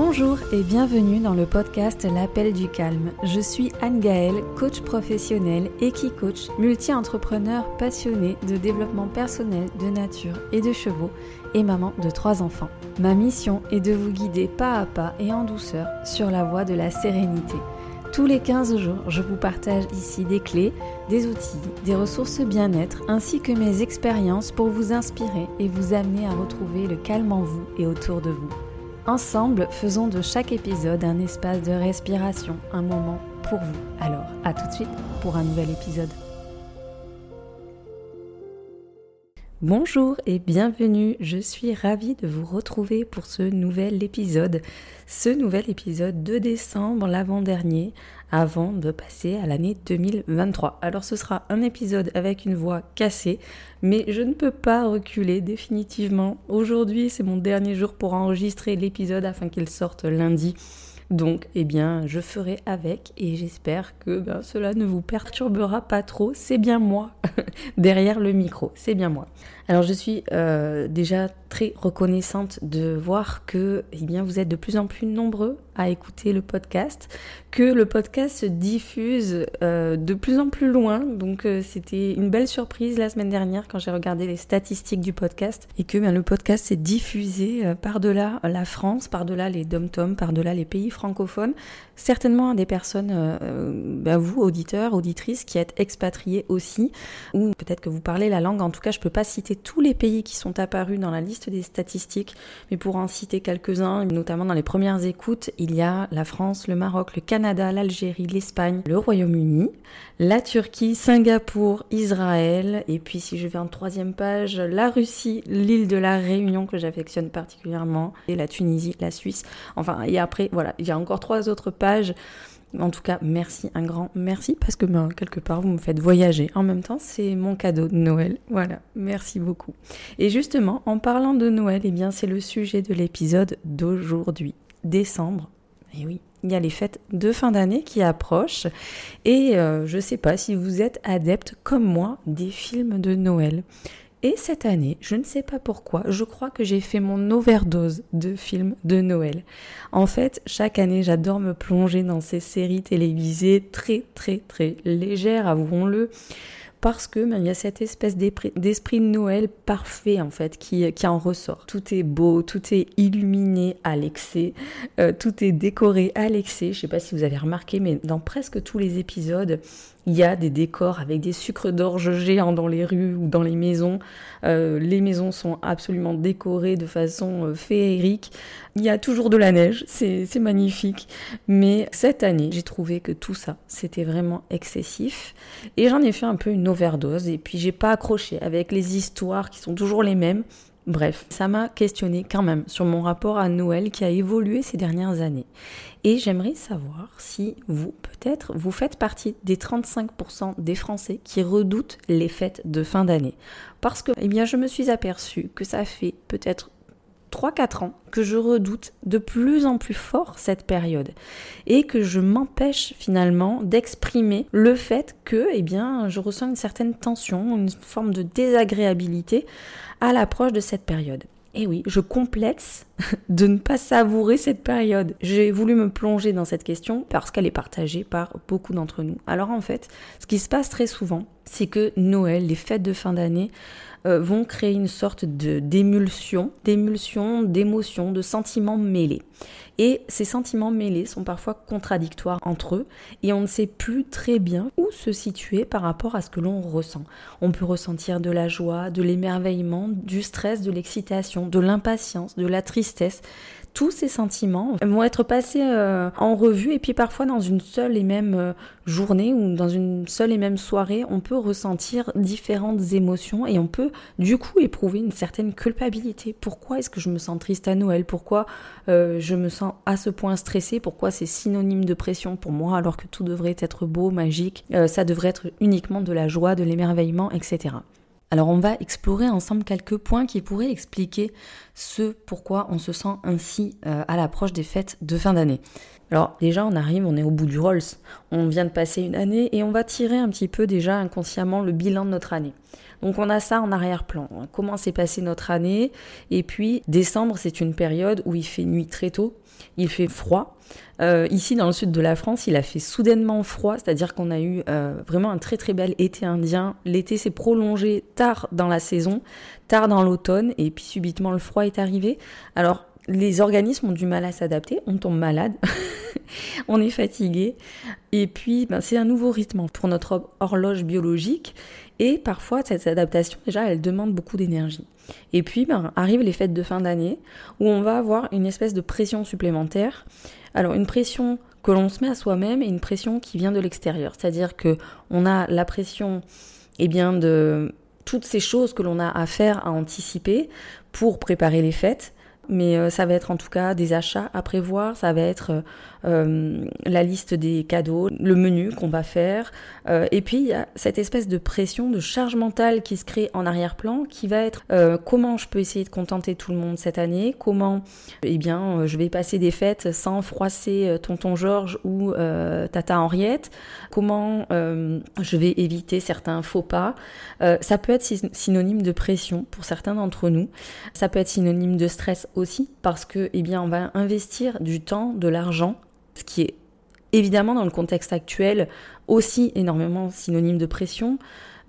Bonjour et bienvenue dans le podcast L'appel du calme. Je suis Anne Gaëlle, coach professionnel, coach, multi-entrepreneur passionné de développement personnel, de nature et de chevaux et maman de trois enfants. Ma mission est de vous guider pas à pas et en douceur sur la voie de la sérénité. Tous les 15 jours, je vous partage ici des clés, des outils, des ressources bien-être ainsi que mes expériences pour vous inspirer et vous amener à retrouver le calme en vous et autour de vous. Ensemble, faisons de chaque épisode un espace de respiration, un moment pour vous. Alors, à tout de suite pour un nouvel épisode. Bonjour et bienvenue, je suis ravie de vous retrouver pour ce nouvel épisode. Ce nouvel épisode de décembre, l'avant-dernier, avant de passer à l'année 2023. Alors ce sera un épisode avec une voix cassée, mais je ne peux pas reculer définitivement. Aujourd'hui c'est mon dernier jour pour enregistrer l'épisode afin qu'il sorte lundi. Donc, eh bien, je ferai avec et j'espère que ben, cela ne vous perturbera pas trop. C'est bien moi derrière le micro, c'est bien moi. Alors, je suis euh, déjà très reconnaissante de voir que eh bien, vous êtes de plus en plus nombreux à écouter le podcast, que le podcast se diffuse euh, de plus en plus loin. Donc euh, c'était une belle surprise la semaine dernière quand j'ai regardé les statistiques du podcast et que bien, le podcast s'est diffusé euh, par-delà la France, par-delà les dom-toms, par-delà les pays francophones. Certainement des personnes, bah, vous, auditeurs, auditrices, qui êtes expatriés aussi, ou peut-être que vous parlez la langue. En tout cas, je peux pas citer tous les pays qui sont apparus dans la liste des statistiques, mais pour en citer quelques-uns, notamment dans les premières écoutes, il y a la France, le Maroc, le Canada, l'Algérie, l'Espagne, le Royaume-Uni, la Turquie, Singapour, Israël, et puis si je vais en troisième page, la Russie, l'île de la Réunion que j'affectionne particulièrement, et la Tunisie, la Suisse. Enfin, et après, voilà, il y a encore trois autres pages en tout cas, merci, un grand merci, parce que ben, quelque part, vous me faites voyager. En même temps, c'est mon cadeau de Noël. Voilà, merci beaucoup. Et justement, en parlant de Noël, eh bien, c'est le sujet de l'épisode d'aujourd'hui, décembre. Et oui, il y a les fêtes de fin d'année qui approchent. Et euh, je ne sais pas si vous êtes adepte, comme moi, des films de Noël. Et cette année, je ne sais pas pourquoi, je crois que j'ai fait mon overdose de films de Noël. En fait, chaque année, j'adore me plonger dans ces séries télévisées très très très légères, avouons-le parce que ben, il y a cette espèce d'esprit de Noël parfait en fait qui, en ressort. Tout est beau, tout est illuminé à l'excès, euh, tout est décoré à l'excès. Je sais pas si vous avez remarqué, mais dans presque tous les épisodes, il y a des décors avec des sucres d'orge géants dans les rues ou dans les maisons. Euh, les maisons sont absolument décorées de façon euh, féerique. Il y a toujours de la neige, c'est magnifique. Mais cette année, j'ai trouvé que tout ça, c'était vraiment excessif. Et j'en ai fait un peu une overdose. Et puis, j'ai pas accroché avec les histoires qui sont toujours les mêmes. Bref, ça m'a questionné quand même sur mon rapport à Noël qui a évolué ces dernières années. Et j'aimerais savoir si vous, peut-être, vous faites partie des 35% des Français qui redoutent les fêtes de fin d'année. Parce que, eh bien, je me suis aperçue que ça fait peut-être 3-4 ans que je redoute de plus en plus fort cette période et que je m'empêche finalement d'exprimer le fait que eh bien je ressens une certaine tension, une forme de désagréabilité à l'approche de cette période. Et oui, je complexe de ne pas savourer cette période. J'ai voulu me plonger dans cette question parce qu'elle est partagée par beaucoup d'entre nous. Alors en fait, ce qui se passe très souvent, c'est que Noël, les fêtes de fin d'année, euh, vont créer une sorte de d'émulsion, d'émulsion, d'émotions, de sentiments mêlés. Et ces sentiments mêlés sont parfois contradictoires entre eux et on ne sait plus très bien où se situer par rapport à ce que l'on ressent. On peut ressentir de la joie, de l'émerveillement, du stress, de l'excitation, de l'impatience, de la tristesse tous ces sentiments vont être passés euh, en revue et puis parfois dans une seule et même euh, journée ou dans une seule et même soirée, on peut ressentir différentes émotions et on peut du coup éprouver une certaine culpabilité. Pourquoi est-ce que je me sens triste à Noël? Pourquoi euh, je me sens à ce point stressée? Pourquoi c'est synonyme de pression pour moi alors que tout devrait être beau, magique? Ça devrait être uniquement de la joie, de l'émerveillement, etc. Alors on va explorer ensemble quelques points qui pourraient expliquer ce pourquoi on se sent ainsi euh, à l'approche des fêtes de fin d'année. Alors déjà on arrive, on est au bout du Rolls, on vient de passer une année et on va tirer un petit peu déjà inconsciemment le bilan de notre année. Donc on a ça en arrière-plan. Comment s'est passée notre année Et puis décembre, c'est une période où il fait nuit très tôt, il fait froid. Euh, ici, dans le sud de la France, il a fait soudainement froid, c'est-à-dire qu'on a eu euh, vraiment un très très bel été indien. L'été s'est prolongé tard dans la saison, tard dans l'automne, et puis subitement le froid est arrivé. Alors, les organismes ont du mal à s'adapter, on tombe malade, on est fatigué, et puis ben, c'est un nouveau rythme pour notre horloge biologique, et parfois cette adaptation déjà elle demande beaucoup d'énergie. Et puis ben, arrivent les fêtes de fin d'année où on va avoir une espèce de pression supplémentaire. Alors une pression que l'on se met à soi-même et une pression qui vient de l'extérieur, c'est-à-dire que on a la pression eh bien de toutes ces choses que l'on a à faire, à anticiper pour préparer les fêtes, mais euh, ça va être en tout cas des achats à prévoir, ça va être euh, euh, la liste des cadeaux, le menu qu'on va faire, et puis il y a cette espèce de pression, de charge mentale qui se crée en arrière-plan, qui va être comment je peux essayer de contenter tout le monde cette année, comment eh bien je vais passer des fêtes sans froisser tonton Georges ou tata Henriette, comment je vais éviter certains faux pas? ça peut être synonyme de pression pour certains d'entre nous, ça peut être synonyme de stress aussi parce que eh bien on va investir du temps, de l'argent, ce qui est évidemment dans le contexte actuel aussi énormément synonyme de pression.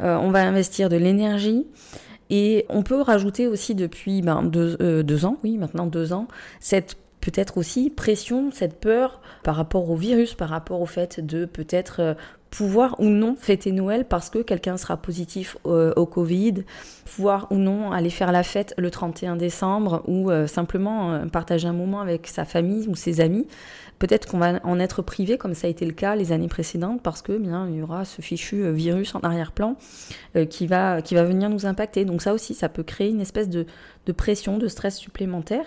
Euh, on va investir de l'énergie. Et on peut rajouter aussi depuis ben, deux, euh, deux, ans, oui, maintenant deux ans, cette peut-être aussi pression, cette peur par rapport au virus, par rapport au fait de peut-être euh, pouvoir ou non fêter Noël parce que quelqu'un sera positif au, Covid, pouvoir ou non aller faire la fête le 31 décembre ou simplement partager un moment avec sa famille ou ses amis. Peut-être qu'on va en être privé, comme ça a été le cas les années précédentes, parce que bien il y aura ce fichu euh, virus en arrière-plan euh, qui va qui va venir nous impacter. Donc ça aussi, ça peut créer une espèce de, de pression, de stress supplémentaire.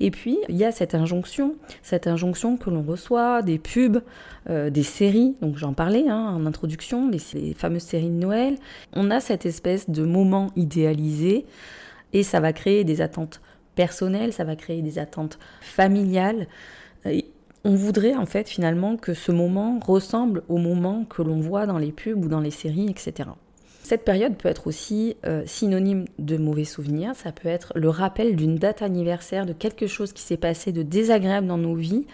Et puis il y a cette injonction, cette injonction que l'on reçoit des pubs, euh, des séries. Donc j'en parlais hein, en introduction, les, les fameuses séries de Noël. On a cette espèce de moment idéalisé et ça va créer des attentes personnelles, ça va créer des attentes familiales on voudrait en fait finalement que ce moment ressemble au moment que l'on voit dans les pubs ou dans les séries, etc. Cette période peut être aussi euh, synonyme de mauvais souvenirs, ça peut être le rappel d'une date anniversaire, de quelque chose qui s'est passé de désagréable dans nos vies,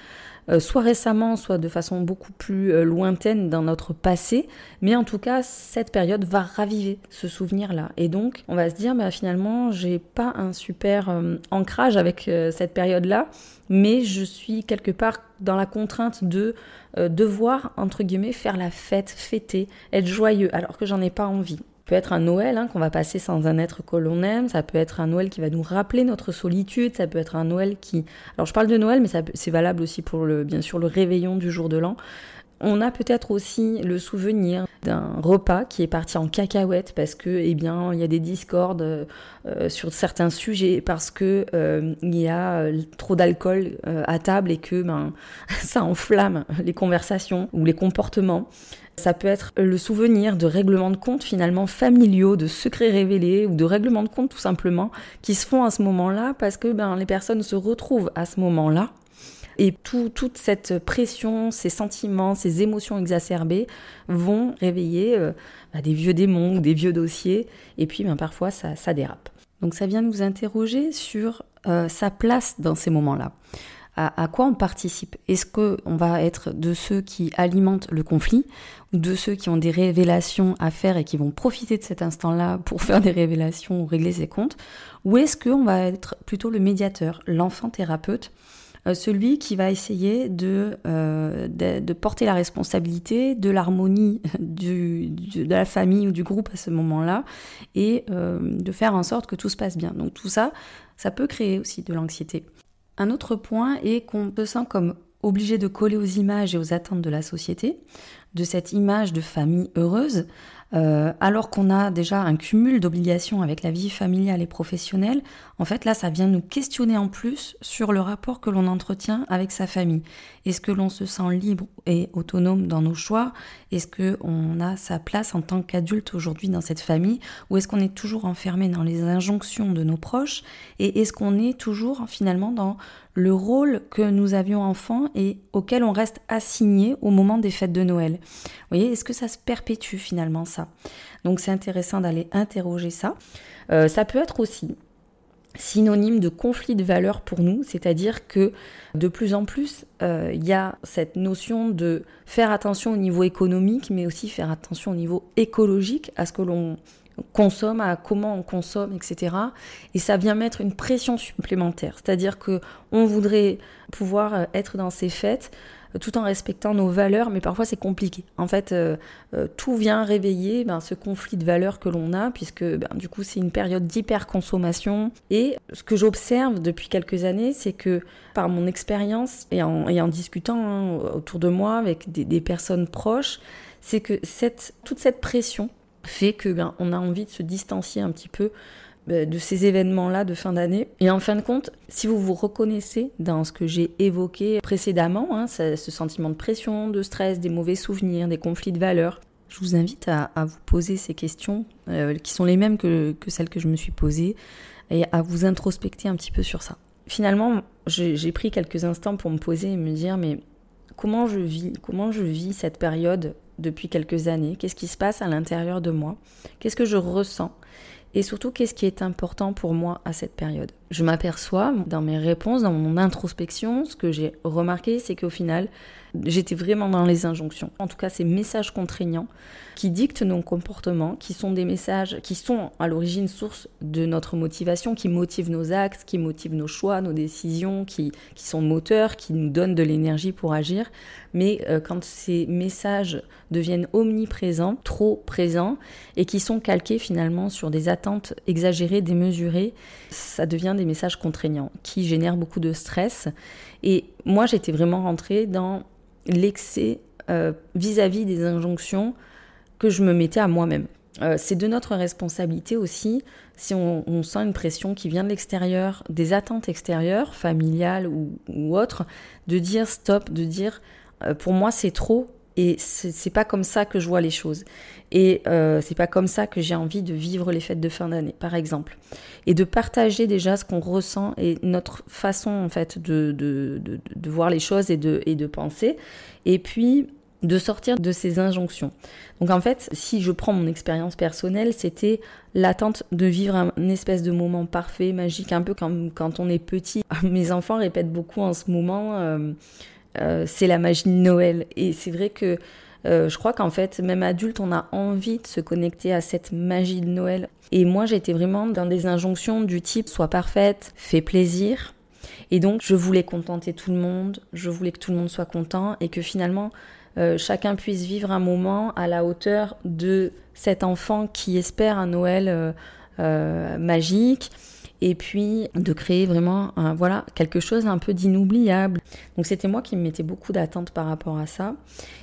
euh, soit récemment, soit de façon beaucoup plus euh, lointaine dans notre passé, mais en tout cas, cette période va raviver ce souvenir-là. Et donc, on va se dire, bah, finalement, j'ai pas un super ancrage avec cette période-là, mais je suis quelque part dans la contrainte de devoir, entre guillemets, faire la fête, fêter, être joyeux, alors que j'en ai pas envie. Peut être un Noël hein, qu'on va passer sans un être que l'on aime, ça peut être un Noël qui va nous rappeler notre solitude, ça peut être un Noël qui... Alors je parle de Noël, mais c'est valable aussi pour le, bien sûr le réveillon du jour de l'an. On a peut-être aussi le souvenir d'un repas qui est parti en cacahuète parce que, eh bien, il y a des discordes euh, sur certains sujets parce que euh, il y a euh, trop d'alcool à table et que, ben, ça enflamme les conversations ou les comportements. Ça peut être le souvenir de règlements de compte finalement familiaux, de secrets révélés ou de règlements de compte tout simplement qui se font à ce moment-là parce que ben, les personnes se retrouvent à ce moment-là. Et toute cette pression, ces sentiments, ces émotions exacerbées vont réveiller euh, bah, des vieux démons ou des vieux dossiers. Et puis ben, parfois ça, dérape. Donc ça vient nous interroger sur euh, sa place dans ces moments-là à, quoi on participe? Est-ce qu'on va être de ceux qui alimentent le conflit ou de ceux qui ont des révélations à faire et qui vont profiter de cet instant-là pour faire des révélations ou régler ses comptes? Ou est-ce qu'on va être plutôt le médiateur, l'enfant thérapeute celui qui va essayer de, euh, de, porter la responsabilité de l'harmonie de la famille ou du groupe à ce moment-là et euh, de faire en sorte que tout se passe bien. Donc tout ça, ça peut créer aussi de l'anxiété. Un autre point est qu'on se sent comme obligé de coller aux images et aux attentes de la société, de cette image de famille heureuse, euh, alors qu'on a déjà un cumul d'obligations avec la vie familiale et professionnelle, en fait là ça vient nous questionner en plus sur le rapport que l'on entretient avec sa famille. Est-ce que l'on se sent libre et autonome dans nos choix? Est-ce qu'on a sa place en tant qu'adulte aujourd'hui dans cette famille? Ou est-ce qu'on est toujours enfermé dans les injonctions de nos proches? Et est-ce qu'on est toujours finalement dans le rôle que nous avions enfant et auquel on reste assigné au moment des fêtes de Noël. Vous voyez, est-ce que ça se perpétue finalement ça? Donc c'est intéressant d'aller interroger ça. Euh, ça peut être aussi synonyme de conflit de valeurs pour nous, c'est-à-dire que de plus en plus, euh, il y a cette notion de faire attention au niveau économique, mais aussi faire attention au niveau écologique, à ce que l'on consomme, à comment on consomme, etc. Et ça vient mettre une pression supplémentaire, c'est-à-dire que on voudrait pouvoir euh, être dans ces fêtes tout en respectant nos valeurs, mais parfois c'est compliqué. En fait, euh, euh, tout vient réveiller ben, ce conflit de valeurs que l'on a, puisque ben, du coup c'est une période d'hyper-consommation. Et ce que j'observe depuis quelques années, c'est que par mon expérience et en, et en discutant hein, autour de moi avec des, personnes proches, c'est que cette, toute cette pression fait que ben, on a envie de se distancier un petit peu euh, de ces événements-là de fin d'année. Et en fin de compte, si vous vous reconnaissez dans ce que j'ai évoqué précédemment, hein, ce, sentiment de pression, de stress, des mauvais souvenirs, des conflits de valeurs, je vous invite à, vous poser ces questions euh, qui sont les mêmes que, que, celles que je me suis posées et à vous introspecter un petit peu sur ça. Finalement, j'ai pris quelques instants pour me poser et me dire mais comment je vis, comment je vis cette période depuis quelques années, qu'est-ce qui se passe à l'intérieur de moi, qu'est-ce que je ressens? Et surtout qu'est-ce qui est important pour moi à cette période? Je m'aperçois dans mes réponses, dans mon introspection, ce que j'ai remarqué, c'est qu'au final, j'étais vraiment dans les injonctions. En tout cas, ces messages contraignants qui dictent nos comportements, qui sont des messages qui sont à l'origine source de notre motivation, qui motivent nos actes, qui motivent nos choix, nos décisions, qui, sont moteurs, qui nous donnent de l'énergie pour agir. Mais euh, quand ces messages deviennent omniprésents, trop présents, et qui sont calqués finalement sur des attentes exagérées, démesurées, ça devient des messages contraignants qui génèrent beaucoup de stress. Et moi, j'étais vraiment rentrée dans l'excès euh, vis-à-vis des injonctions que je me mettais à moi-même. Euh, c'est de notre responsabilité aussi, si on, sent une pression qui vient de l'extérieur, des attentes extérieures, familiales ou, autres, de dire stop, de dire euh, pour moi c'est trop, et c'est pas comme ça que je vois les choses. Et euh, c'est pas comme ça que j'ai envie de vivre les fêtes de fin d'année, par exemple. Et de partager déjà ce qu'on ressent et notre façon, en fait, de, de, de, de, voir les choses et de, et de penser. Et puis, de sortir de ces injonctions. Donc en fait, si je prends mon expérience personnelle, c'était l'attente de vivre un espèce de moment parfait, magique, un peu comme quand on est petit. Mes enfants répètent beaucoup en ce moment, euh, euh, c'est la magie de Noël. Et c'est vrai que euh, je crois qu'en fait, même adulte, on a envie de se connecter à cette magie de Noël. Et moi, j'étais vraiment dans des injonctions du type sois parfaite, fais plaisir. Et donc, je voulais contenter tout le monde, je voulais que tout le monde soit content et que finalement, euh, chacun puisse vivre un moment à la hauteur de cet enfant qui espère un Noël magique et puis de créer vraiment voilà quelque chose un peu d'inoubliable. Donc c'était moi qui me mettais beaucoup d'attentes par rapport à ça.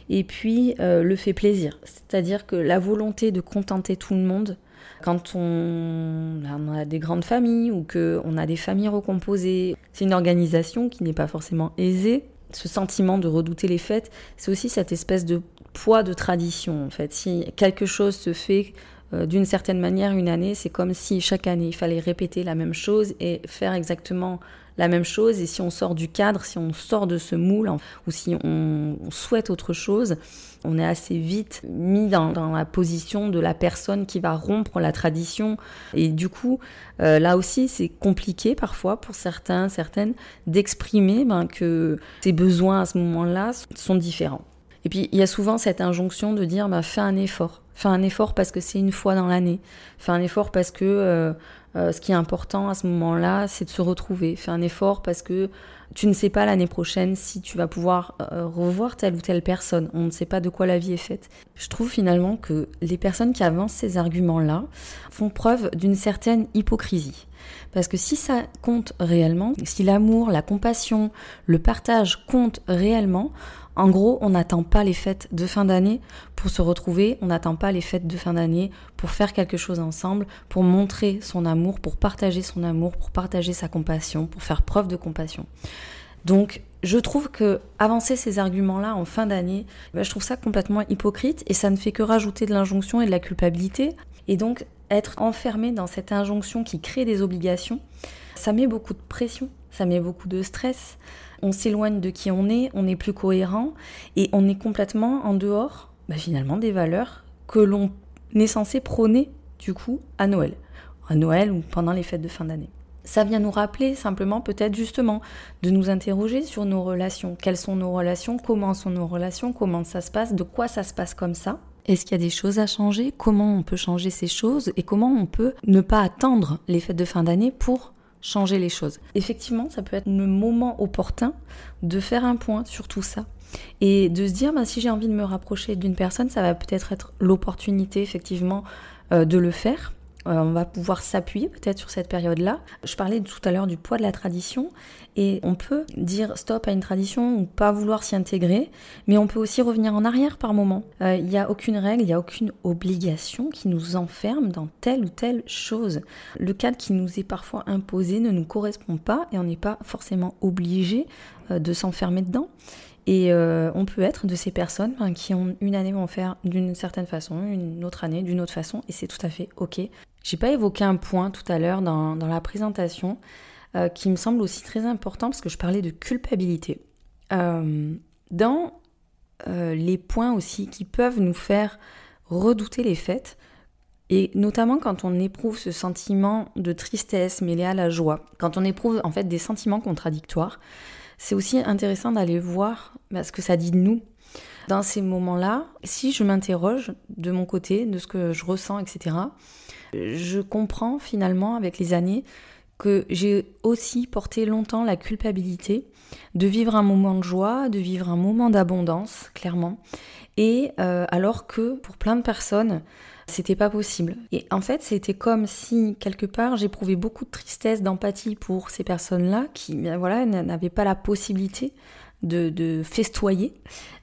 Et puis euh, le fait plaisir, c'est-à-dire que la volonté de contenter tout le monde. Quand on, a des grandes familles ou qu'on a des familles recomposées, c'est une organisation qui n'est pas forcément aisée. Ce sentiment de redouter les fêtes, c'est aussi cette espèce de poids de tradition en fait. Si quelque chose se fait euh, d'une certaine manière, une année, c'est comme si chaque année, il fallait répéter la même chose et faire exactement la même chose. Et si on sort du cadre, si on sort de ce moule, ou si on, souhaite autre chose, on est assez vite mis dans, la position de la personne qui va rompre la tradition. Et du coup, euh, là aussi, c'est compliqué parfois pour certains, certaines, d'exprimer ben, que ses besoins à ce moment-là sont différents. Et puis, il y a souvent cette injonction de dire, bah, fais un effort. Fais un effort parce que c'est une fois dans l'année. Fais un effort parce que euh, euh, ce qui est important à ce moment-là, c'est de se retrouver. Fais un effort parce que tu ne sais pas l'année prochaine si tu vas pouvoir euh, revoir telle ou telle personne. On ne sait pas de quoi la vie est faite. Je trouve finalement que les personnes qui avancent ces arguments-là font preuve d'une certaine hypocrisie. Parce que si ça compte réellement, si l'amour, la compassion, le partage comptent réellement, en gros, on n'attend pas les fêtes de fin d'année pour se retrouver, on n'attend pas les fêtes de fin d'année pour faire quelque chose ensemble, pour montrer son amour, pour partager son amour, pour partager sa compassion, pour faire preuve de compassion. Donc, je trouve que avancer ces arguments-là en fin d'année, ben, je trouve ça complètement hypocrite et ça ne fait que rajouter de l'injonction et de la culpabilité. Et donc, être enfermé dans cette injonction qui crée des obligations, ça met beaucoup de pression, ça met beaucoup de stress on s'éloigne de qui on est, on n'est plus cohérent et on est complètement en dehors bah, finalement des valeurs que l'on n'est censé prôner du coup à Noël, à Noël ou pendant les fêtes de fin d'année. Ça vient nous rappeler simplement peut-être justement de nous interroger sur nos relations. Quelles sont nos relations? Comment sont nos relations? Comment ça se passe? De quoi ça se passe comme ça? Est-ce qu'il y a des choses à changer? Comment on peut changer ces choses? Et comment on peut ne pas attendre les fêtes de fin d'année pour changer les choses Effectivement, ça peut être le moment opportun de faire un point sur tout ça. Et de se dire, bah, si j'ai envie de me rapprocher d'une personne, ça va peut-être être, l'opportunité effectivement euh, de le faire. Euh, on va pouvoir s'appuyer peut-être sur cette période-là. Je parlais tout à l'heure du poids de la tradition et on peut dire stop à une tradition ou pas vouloir s'y intégrer, mais on peut aussi revenir en arrière par moment. Euh, il n'y a aucune règle, il n'y a aucune obligation qui nous enferme dans telle ou telle chose. Le cadre qui nous est parfois imposé ne nous correspond pas et on n'est pas forcément obligé euh, de s'enfermer dedans. Et on peut être de ces personnes qui ont une année vont faire d'une certaine façon, une autre année d'une autre façon, et c'est tout à fait ok. J'ai pas évoqué un point tout à l'heure dans, la présentation euh, qui me semble aussi très important parce que je parlais de culpabilité. Euh, dans euh, les points aussi qui peuvent nous faire redouter les fêtes, et notamment quand on éprouve ce sentiment de tristesse mêlé à la joie, quand on éprouve en fait des sentiments contradictoires, c'est aussi intéressant d'aller voir bah, ce que ça dit de nous. Dans ces moments-là, si je m'interroge de mon côté, de ce que je ressens, etc., je comprends finalement avec les années que j'ai aussi porté longtemps la culpabilité de vivre un moment de joie, de vivre un moment d'abondance, clairement. Et euh, alors que pour plein de personnes, c'était pas possible. Et en fait, c'était comme si quelque part j'éprouvais beaucoup de tristesse, d'empathie pour ces personnes-là qui, ben voilà, n'avaient pas la possibilité de, festoyer,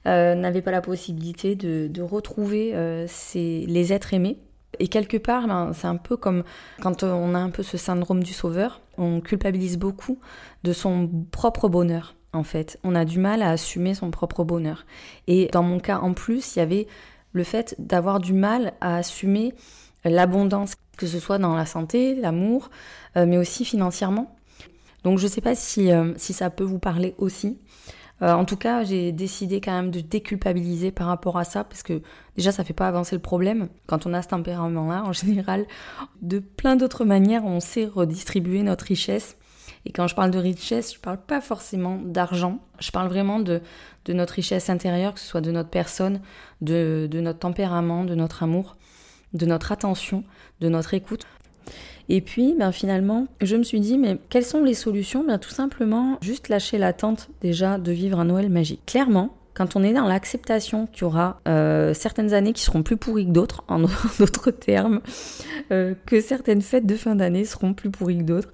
euh, n'avaient pas la possibilité de, retrouver euh, les êtres aimés et quelque part, ben, c'est un peu comme quand on a un peu ce syndrome du sauveur, on culpabilise beaucoup de son propre bonheur, en fait. On a du mal à assumer son propre bonheur. Et dans mon cas, en plus, il y avait le fait d'avoir du mal à assumer l'abondance, que ce soit dans la santé, l'amour, euh, mais aussi financièrement. Donc je ne sais pas euh, si ça peut vous parler aussi. Euh, en tout cas, j'ai décidé quand même de déculpabiliser par rapport à ça, parce que déjà, ça fait pas avancer le problème. Quand on a ce tempérament-là, en général, de plein d'autres manières, on sait redistribuer notre richesse. Et quand je parle de richesse, je parle pas forcément d'argent. Je parle vraiment de, de notre richesse intérieure, que ce soit de notre personne, de, de notre tempérament, de notre amour, de notre attention, de notre écoute. Et puis, ben, finalement, je me suis dit, mais quelles sont les solutions? Ben, Tout simplement, juste lâcher l'attente déjà de vivre un Noël magique. Clairement, quand on est dans l'acceptation qu'il y aura euh, certaines années qui seront plus pourries que d'autres, en d'autres termes, euh, que certaines fêtes de fin d'année seront plus pourries que d'autres,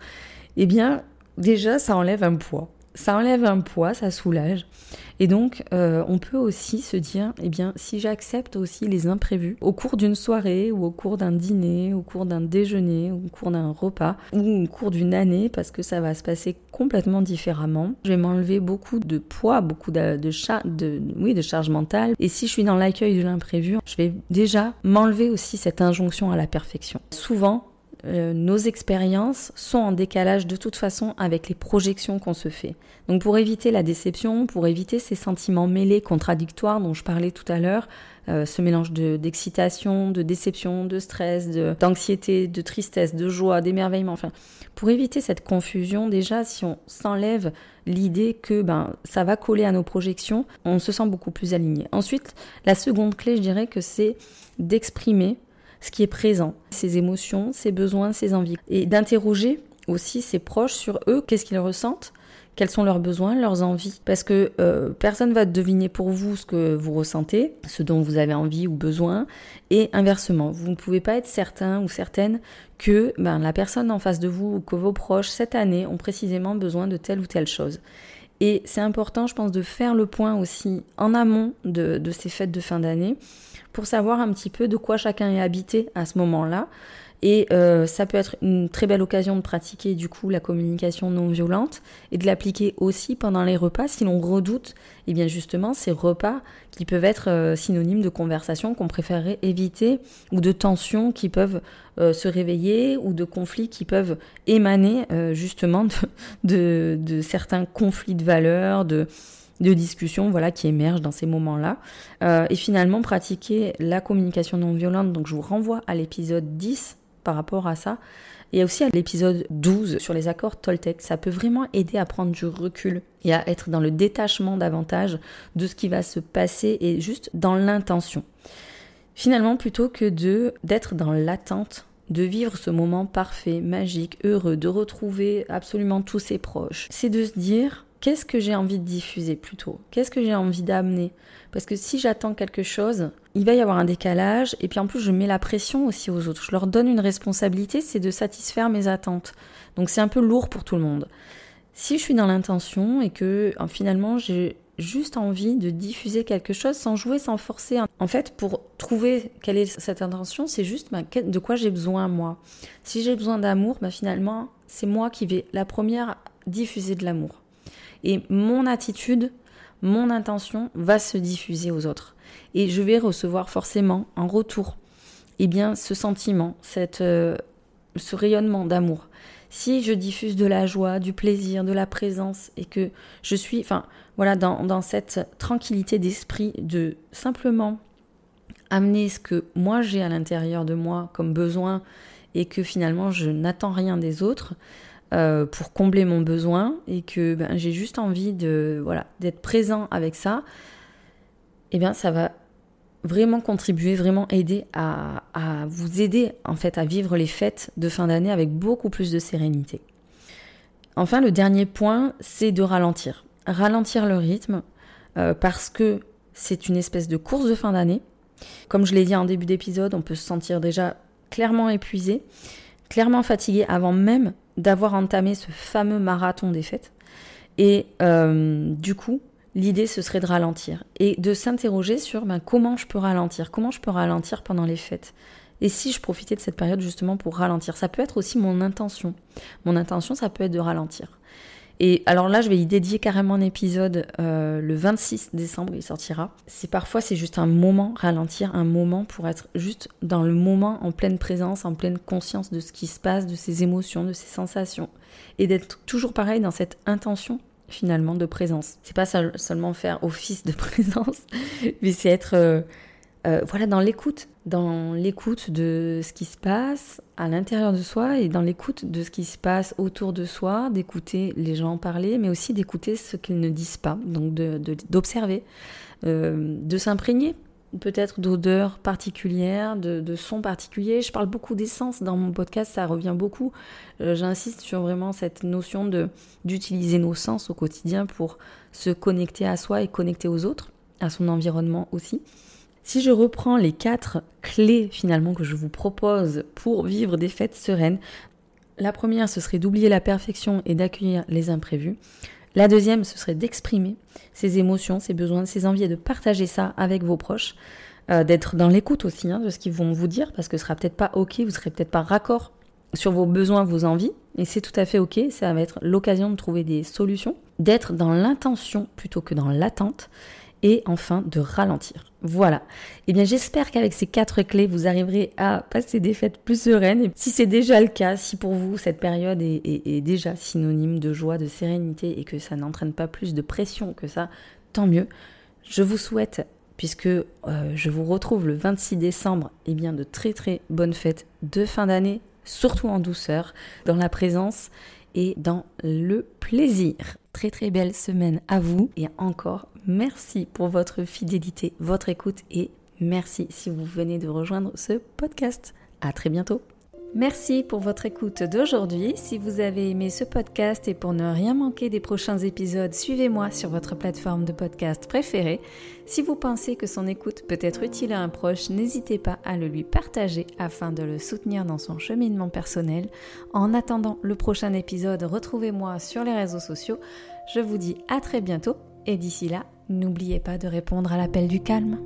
eh bien, déjà, ça enlève un poids ça enlève un poids, ça soulage. Et donc, euh, on peut aussi se dire, eh bien, si j'accepte aussi les imprévus au cours d'une soirée ou au cours d'un dîner, au cours d'un déjeuner, ou au cours d'un repas, ou au cours d'une année, parce que ça va se passer complètement différemment, je vais m'enlever beaucoup de poids, beaucoup de, de, de, oui, de charge mentale. Et si je suis dans l'accueil de l'imprévu, je vais déjà m'enlever aussi cette injonction à la perfection. Souvent, euh, nos expériences sont en décalage de toute façon avec les projections qu'on se fait. Donc pour éviter la déception, pour éviter ces sentiments mêlés, contradictoires dont je parlais tout à l'heure, euh, ce mélange d'excitation, de, déception, de stress, d'anxiété, de, tristesse, de joie, d'émerveillement, enfin, pour éviter cette confusion, déjà, si on s'enlève l'idée que ben, ça va coller à nos projections, on se sent beaucoup plus aligné. Ensuite, la seconde clé, je dirais que c'est d'exprimer ce qui est présent, ses émotions, ses besoins, ses envies. Et d'interroger aussi ses proches sur eux, qu'est-ce qu'ils ressentent, quels sont leurs besoins, leurs envies. Parce que euh, personne va deviner pour vous ce que vous ressentez, ce dont vous avez envie ou besoin, et inversement, vous ne pouvez pas être certain ou certaine que ben, la personne en face de vous ou que vos proches cette année ont précisément besoin de telle ou telle chose. Et c'est important, je pense, de faire le point aussi en amont de, de ces fêtes de fin d'année pour savoir un petit peu de quoi chacun est habité à ce moment-là. Et euh, ça peut être une très belle occasion de pratiquer du coup la communication non violente et de l'appliquer aussi pendant les repas si l'on redoute, eh bien justement ces repas qui peuvent être euh, synonymes de conversation qu'on préférerait éviter ou de tensions qui peuvent euh, se réveiller ou de conflits qui peuvent émaner justement de, de, de, certains conflits de valeurs, de de discussions voilà, qui émergent dans ces moments-là. Euh, et finalement, pratiquer la communication non violente. Donc, je vous renvoie à l'épisode 10 par rapport à ça. Et aussi à l'épisode 12 sur les accords Toltec. Ça peut vraiment aider à prendre du recul et à être dans le détachement davantage de ce qui va se passer et juste dans l'intention. Finalement, plutôt que de d'être dans l'attente de vivre ce moment parfait, magique, heureux, de retrouver absolument tous ses proches, c'est de se dire qu'est-ce que j'ai envie de diffuser plutôt? Qu'est-ce que j'ai envie d'amener? Parce que si j'attends quelque chose, il va y avoir un décalage et puis en plus je mets la pression aussi aux autres. Je leur donne une responsabilité, c'est de satisfaire mes attentes. Donc c'est un peu lourd pour tout le monde. Si je suis dans l'intention et que finalement j'ai juste envie de diffuser quelque chose sans jouer, sans forcer. En fait, pour trouver quelle est cette intention, c'est juste bah, de quoi j'ai besoin moi. Si j'ai besoin d'amour, bah, finalement, c'est moi qui vais la première diffuser de l'amour. Et mon attitude, mon intention va se diffuser aux autres. Et je vais recevoir forcément en retour eh bien, ce sentiment, cette, euh, ce rayonnement d'amour. Si je diffuse de la joie, du plaisir, de la présence et que je suis, enfin, voilà, dans, dans cette tranquillité d'esprit de simplement amener ce que moi j'ai à l'intérieur de moi comme besoin et que finalement je n'attends rien des autres, euh, pour combler mon besoin et que ben, j'ai juste envie de voilà d'être présent avec ça, eh bien ça va vraiment contribuer, vraiment aider à, vous aider en fait à vivre les fêtes de fin d'année avec beaucoup plus de sérénité. Enfin, le dernier point, c'est de ralentir. Ralentir le rythme euh, parce que c'est une espèce de course de fin d'année. Comme je l'ai dit en début d'épisode, on peut se sentir déjà clairement épuisé, clairement fatigué avant même d'avoir entamé ce fameux marathon des fêtes. Et euh, du coup, l'idée, ce serait de ralentir et de s'interroger sur ben, comment je peux ralentir, comment je peux ralentir pendant les fêtes. Et si je profitais de cette période justement pour ralentir, ça peut être aussi mon intention. Mon intention, ça peut être de ralentir. Et alors là, je vais y dédier carrément un épisode euh, le 26 décembre, il sortira. C'est parfois c'est juste un moment, ralentir un moment pour être juste dans le moment, en pleine présence, en pleine conscience de ce qui se passe, de ses émotions, de ses sensations, et d'être toujours pareil dans cette intention finalement de présence. C'est pas seulement faire office de présence, mais c'est être euh, euh, voilà, dans l'écoute, dans l'écoute de ce qui se passe à l'intérieur de soi et dans l'écoute de ce qui se passe autour de soi, d'écouter les gens parler, mais aussi d'écouter ce qu'ils ne disent pas, donc d'observer, de, euh, de s'imprégner peut-être d'odeurs particulières, de, de, sons particuliers. Je parle beaucoup d'essence dans mon podcast, ça revient beaucoup. Euh, j'insiste sur vraiment cette notion d'utiliser nos sens au quotidien pour se connecter à soi et connecter aux autres, à son environnement aussi. Si je reprends les quatre clés finalement que je vous propose pour vivre des fêtes sereines, la première ce serait d'oublier la perfection et d'accueillir les imprévus. La deuxième ce serait d'exprimer ses émotions, ses besoins, ses envies et de partager ça avec vos proches. Euh, d'être dans l'écoute aussi hein, de ce qu'ils vont vous dire parce que ce sera peut-être pas ok, vous serez peut-être pas raccord sur vos besoins, vos envies, et c'est tout à fait ok, ça va être l'occasion de trouver des solutions, d'être dans l'intention plutôt que dans l'attente, et enfin de ralentir. Voilà. Eh bien, j'espère qu'avec ces quatre clés, vous arriverez à passer des fêtes plus sereines. Et si c'est déjà le cas, si pour vous cette période est, déjà synonyme de joie, de sérénité et que ça n'entraîne pas plus de pression que ça, tant mieux. Je vous souhaite, puisque euh, je vous retrouve le 26 décembre, eh bien, de très très bonnes fêtes de fin d'année, surtout en douceur, dans la présence et dans le plaisir. Très très belle semaine à vous et encore merci pour votre fidélité, votre écoute et merci si vous venez de rejoindre ce podcast. À très bientôt. Merci pour votre écoute d'aujourd'hui. Si vous avez aimé ce podcast et pour ne rien manquer des prochains épisodes, suivez-moi sur votre plateforme de podcast préférée. Si vous pensez que son écoute peut être utile à un proche, n'hésitez pas à le lui partager afin de le soutenir dans son cheminement personnel. En attendant le prochain épisode, retrouvez-moi sur les réseaux sociaux. Je vous dis à très bientôt et d'ici là, n'oubliez pas de répondre à l'appel du calme.